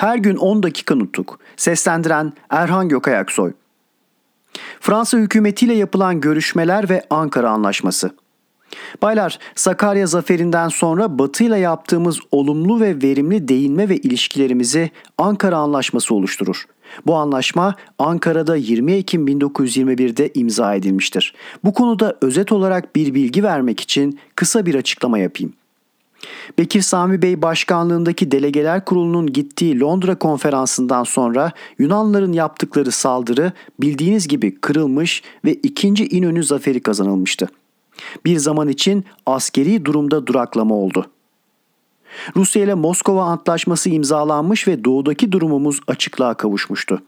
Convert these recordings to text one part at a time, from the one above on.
Her gün 10 dakika nutuk. Seslendiren Erhan Gökayaksoy. Fransa hükümetiyle yapılan görüşmeler ve Ankara Anlaşması. Baylar, Sakarya zaferinden sonra Batı ile yaptığımız olumlu ve verimli değinme ve ilişkilerimizi Ankara Anlaşması oluşturur. Bu anlaşma Ankara'da 20 Ekim 1921'de imza edilmiştir. Bu konuda özet olarak bir bilgi vermek için kısa bir açıklama yapayım. Bekir Sami Bey başkanlığındaki delegeler kurulunun gittiği Londra konferansından sonra Yunanların yaptıkları saldırı bildiğiniz gibi kırılmış ve 2. İnönü zaferi kazanılmıştı. Bir zaman için askeri durumda duraklama oldu. Rusya ile Moskova Antlaşması imzalanmış ve doğudaki durumumuz açıklığa kavuşmuştu.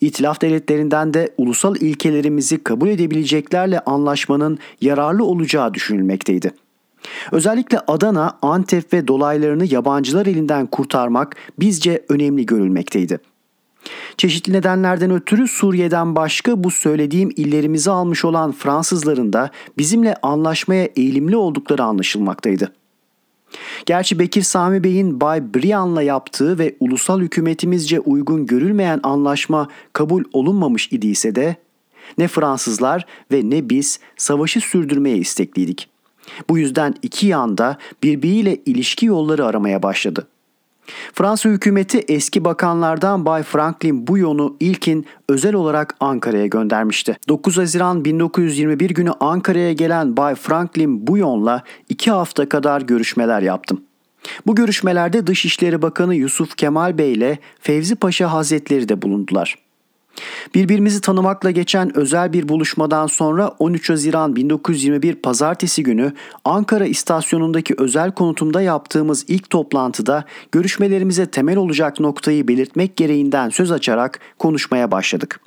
İtilaf devletlerinden de ulusal ilkelerimizi kabul edebileceklerle anlaşmanın yararlı olacağı düşünülmekteydi. Özellikle Adana, Antep ve dolaylarını yabancılar elinden kurtarmak bizce önemli görülmekteydi. Çeşitli nedenlerden ötürü Suriye'den başka bu söylediğim illerimizi almış olan Fransızların da bizimle anlaşmaya eğilimli oldukları anlaşılmaktaydı. Gerçi Bekir Sami Bey'in Bay Brian'la yaptığı ve ulusal hükümetimizce uygun görülmeyen anlaşma kabul olunmamış idiyse de ne Fransızlar ve ne biz savaşı sürdürmeye istekliydik. Bu yüzden iki yanda birbiriyle ilişki yolları aramaya başladı. Fransa hükümeti eski bakanlardan Bay Franklin Bouillon'u ilkin özel olarak Ankara'ya göndermişti. 9 Haziran 1921 günü Ankara'ya gelen Bay Franklin Bouillon'la iki hafta kadar görüşmeler yaptım. Bu görüşmelerde Dışişleri Bakanı Yusuf Kemal Bey ile Fevzi Paşa Hazretleri de bulundular. Birbirimizi tanımakla geçen özel bir buluşmadan sonra 13 Haziran 1921 Pazartesi günü Ankara istasyonundaki özel konutumda yaptığımız ilk toplantıda görüşmelerimize temel olacak noktayı belirtmek gereğinden söz açarak konuşmaya başladık.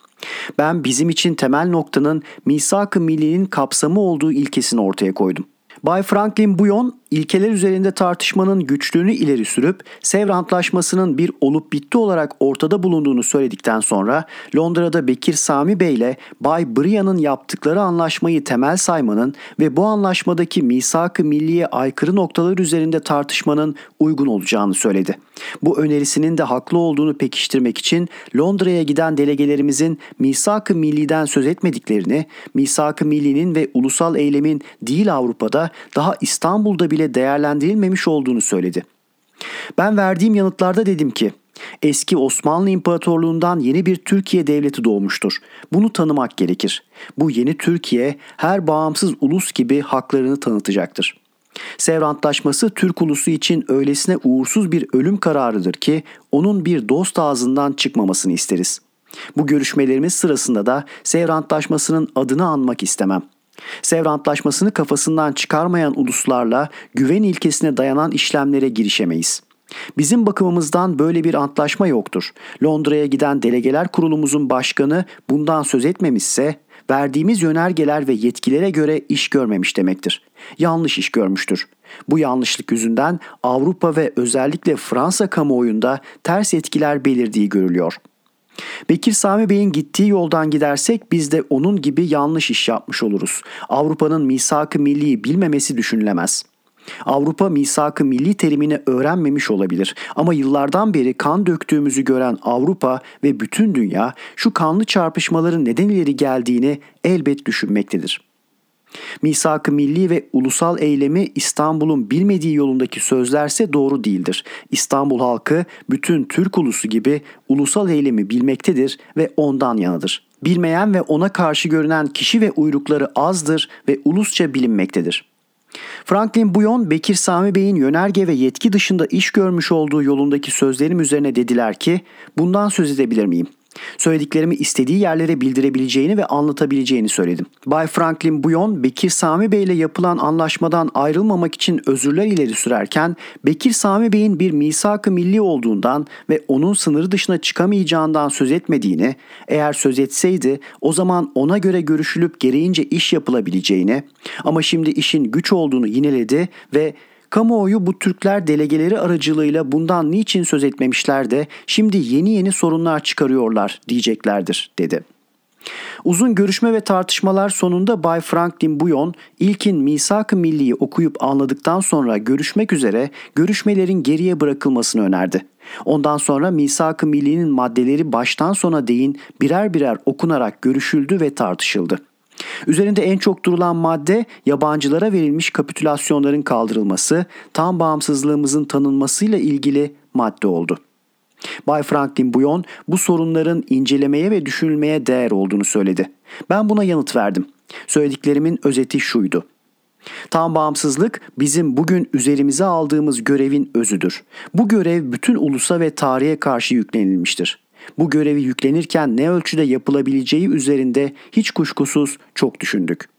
Ben bizim için temel noktanın misak-ı millinin kapsamı olduğu ilkesini ortaya koydum. Bay Franklin Bouillon ilkeler üzerinde tartışmanın güçlüğünü ileri sürüp Sevr Antlaşması'nın bir olup bitti olarak ortada bulunduğunu söyledikten sonra Londra'da Bekir Sami Bey ile Bay Brian'ın yaptıkları anlaşmayı temel saymanın ve bu anlaşmadaki misak-ı milliye aykırı noktalar üzerinde tartışmanın uygun olacağını söyledi. Bu önerisinin de haklı olduğunu pekiştirmek için Londra'ya giden delegelerimizin misak-ı milliden söz etmediklerini, misak-ı millinin ve ulusal eylemin değil Avrupa'da daha İstanbul'da bile değerlendirilmemiş olduğunu söyledi. Ben verdiğim yanıtlarda dedim ki Eski Osmanlı İmparatorluğundan yeni bir Türkiye devleti doğmuştur. Bunu tanımak gerekir. Bu yeni Türkiye her bağımsız ulus gibi haklarını tanıtacaktır. Sevr Antlaşması Türk ulusu için öylesine uğursuz bir ölüm kararıdır ki onun bir dost ağzından çıkmamasını isteriz. Bu görüşmelerimiz sırasında da Sevr Antlaşması'nın adını anmak istemem.'' Sevr Antlaşması'nı kafasından çıkarmayan uluslarla güven ilkesine dayanan işlemlere girişemeyiz. Bizim bakımımızdan böyle bir antlaşma yoktur. Londra'ya giden delegeler kurulumuzun başkanı bundan söz etmemişse verdiğimiz yönergeler ve yetkilere göre iş görmemiş demektir. Yanlış iş görmüştür. Bu yanlışlık yüzünden Avrupa ve özellikle Fransa kamuoyunda ters etkiler belirdiği görülüyor.'' Bekir Sami Bey'in gittiği yoldan gidersek biz de onun gibi yanlış iş yapmış oluruz. Avrupa'nın misak-ı milliyi bilmemesi düşünülemez. Avrupa misak-ı milli terimini öğrenmemiş olabilir ama yıllardan beri kan döktüğümüzü gören Avrupa ve bütün dünya şu kanlı çarpışmaların neden ileri geldiğini elbet düşünmektedir.'' Misak-ı milli ve ulusal eylemi İstanbul'un bilmediği yolundaki sözlerse doğru değildir. İstanbul halkı bütün Türk ulusu gibi ulusal eylemi bilmektedir ve ondan yanadır. Bilmeyen ve ona karşı görünen kişi ve uyrukları azdır ve ulusça bilinmektedir. Franklin Bouillon, Bekir Sami Bey'in yönerge ve yetki dışında iş görmüş olduğu yolundaki sözlerim üzerine dediler ki, bundan söz edebilir miyim? Söylediklerimi istediği yerlere bildirebileceğini ve anlatabileceğini söyledim. Bay Franklin Bouillon, Bekir Sami Bey ile yapılan anlaşmadan ayrılmamak için özürler ileri sürerken, Bekir Sami Bey'in bir misak-ı milli olduğundan ve onun sınırı dışına çıkamayacağından söz etmediğini, eğer söz etseydi o zaman ona göre görüşülüp gereğince iş yapılabileceğini ama şimdi işin güç olduğunu yineledi ve Kamuoyu bu Türkler delegeleri aracılığıyla bundan niçin söz etmemişler de şimdi yeni yeni sorunlar çıkarıyorlar diyeceklerdir dedi. Uzun görüşme ve tartışmalar sonunda Bay Franklin Buyon ilkin Misak-ı Milli'yi okuyup anladıktan sonra görüşmek üzere görüşmelerin geriye bırakılmasını önerdi. Ondan sonra Misak-ı Milli'nin maddeleri baştan sona değin birer birer okunarak görüşüldü ve tartışıldı. Üzerinde en çok durulan madde yabancılara verilmiş kapitülasyonların kaldırılması, tam bağımsızlığımızın tanınmasıyla ilgili madde oldu. Bay Franklin Buyon bu sorunların incelemeye ve düşünülmeye değer olduğunu söyledi. Ben buna yanıt verdim. Söylediklerimin özeti şuydu. Tam bağımsızlık bizim bugün üzerimize aldığımız görevin özüdür. Bu görev bütün ulusa ve tarihe karşı yüklenilmiştir. Bu görevi yüklenirken ne ölçüde yapılabileceği üzerinde hiç kuşkusuz çok düşündük.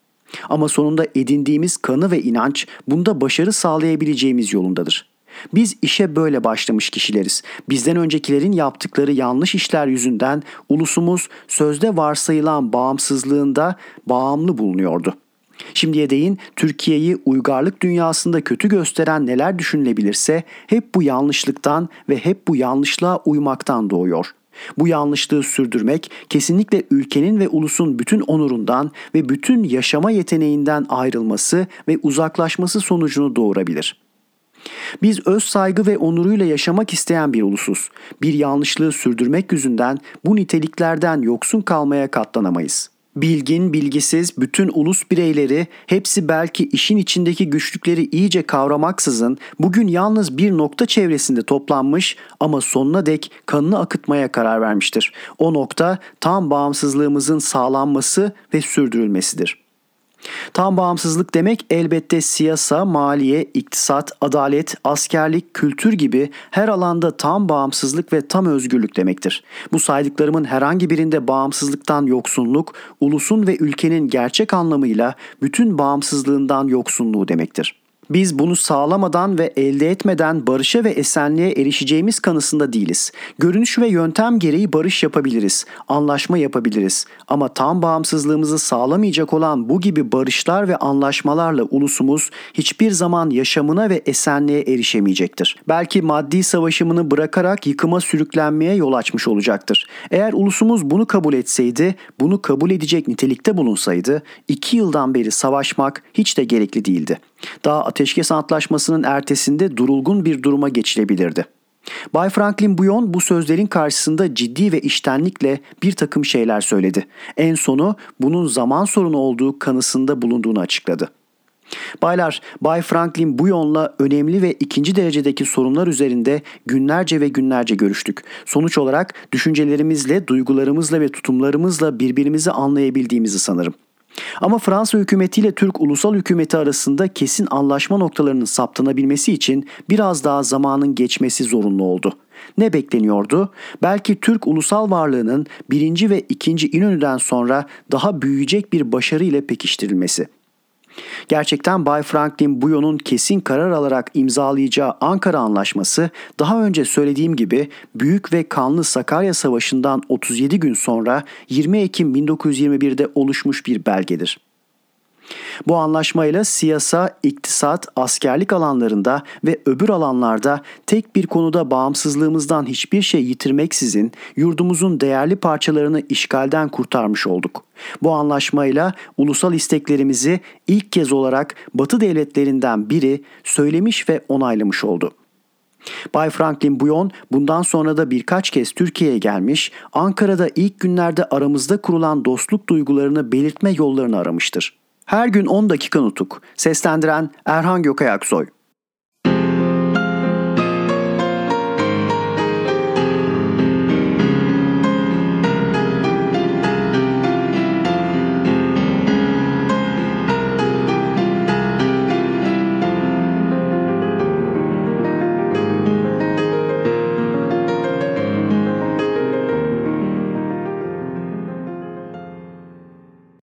Ama sonunda edindiğimiz kanı ve inanç bunda başarı sağlayabileceğimiz yolundadır. Biz işe böyle başlamış kişileriz. Bizden öncekilerin yaptıkları yanlış işler yüzünden ulusumuz sözde varsayılan bağımsızlığında bağımlı bulunuyordu. Şimdiye değin Türkiye'yi uygarlık dünyasında kötü gösteren neler düşünülebilirse hep bu yanlışlıktan ve hep bu yanlışlığa uymaktan doğuyor. Bu yanlışlığı sürdürmek kesinlikle ülkenin ve ulusun bütün onurundan ve bütün yaşama yeteneğinden ayrılması ve uzaklaşması sonucunu doğurabilir.'' Biz öz saygı ve onuruyla yaşamak isteyen bir ulusuz. Bir yanlışlığı sürdürmek yüzünden bu niteliklerden yoksun kalmaya katlanamayız. Bilgin, bilgisiz, bütün ulus bireyleri hepsi belki işin içindeki güçlükleri iyice kavramaksızın bugün yalnız bir nokta çevresinde toplanmış ama sonuna dek kanını akıtmaya karar vermiştir. O nokta tam bağımsızlığımızın sağlanması ve sürdürülmesidir. Tam bağımsızlık demek elbette siyasa, maliye, iktisat, adalet, askerlik, kültür gibi her alanda tam bağımsızlık ve tam özgürlük demektir. Bu saydıklarımın herhangi birinde bağımsızlıktan yoksunluk, ulusun ve ülkenin gerçek anlamıyla bütün bağımsızlığından yoksunluğu demektir. Biz bunu sağlamadan ve elde etmeden barışa ve esenliğe erişeceğimiz kanısında değiliz. Görünüş ve yöntem gereği barış yapabiliriz, anlaşma yapabiliriz. Ama tam bağımsızlığımızı sağlamayacak olan bu gibi barışlar ve anlaşmalarla ulusumuz hiçbir zaman yaşamına ve esenliğe erişemeyecektir. Belki maddi savaşımını bırakarak yıkıma sürüklenmeye yol açmış olacaktır. Eğer ulusumuz bunu kabul etseydi, bunu kabul edecek nitelikte bulunsaydı, iki yıldan beri savaşmak hiç de gerekli değildi. Daha ateşkes antlaşmasının ertesinde durulgun bir duruma geçilebilirdi. Bay Franklin Buyon bu sözlerin karşısında ciddi ve iştenlikle bir takım şeyler söyledi. En sonu bunun zaman sorunu olduğu kanısında bulunduğunu açıkladı. Baylar, Bay Franklin Buyon'la önemli ve ikinci derecedeki sorunlar üzerinde günlerce ve günlerce görüştük. Sonuç olarak düşüncelerimizle, duygularımızla ve tutumlarımızla birbirimizi anlayabildiğimizi sanırım. Ama Fransa hükümetiyle Türk ulusal hükümeti arasında kesin anlaşma noktalarının saptanabilmesi için biraz daha zamanın geçmesi zorunlu oldu. Ne bekleniyordu? Belki Türk ulusal varlığının birinci ve ikinci İnönü'den sonra daha büyüyecek bir başarı ile pekiştirilmesi.'' Gerçekten Bay Franklin Buyon'un kesin karar alarak imzalayacağı Ankara Anlaşması daha önce söylediğim gibi büyük ve kanlı Sakarya Savaşı'ndan 37 gün sonra 20 Ekim 1921'de oluşmuş bir belgedir. Bu anlaşmayla siyasa, iktisat, askerlik alanlarında ve öbür alanlarda tek bir konuda bağımsızlığımızdan hiçbir şey yitirmeksizin yurdumuzun değerli parçalarını işgalden kurtarmış olduk. Bu anlaşmayla ulusal isteklerimizi ilk kez olarak Batı devletlerinden biri söylemiş ve onaylamış oldu. Bay Franklin Buyon bundan sonra da birkaç kez Türkiye'ye gelmiş, Ankara'da ilk günlerde aramızda kurulan dostluk duygularını belirtme yollarını aramıştır. Her gün 10 dakika nutuk. Seslendiren Erhan Gökayaksoy.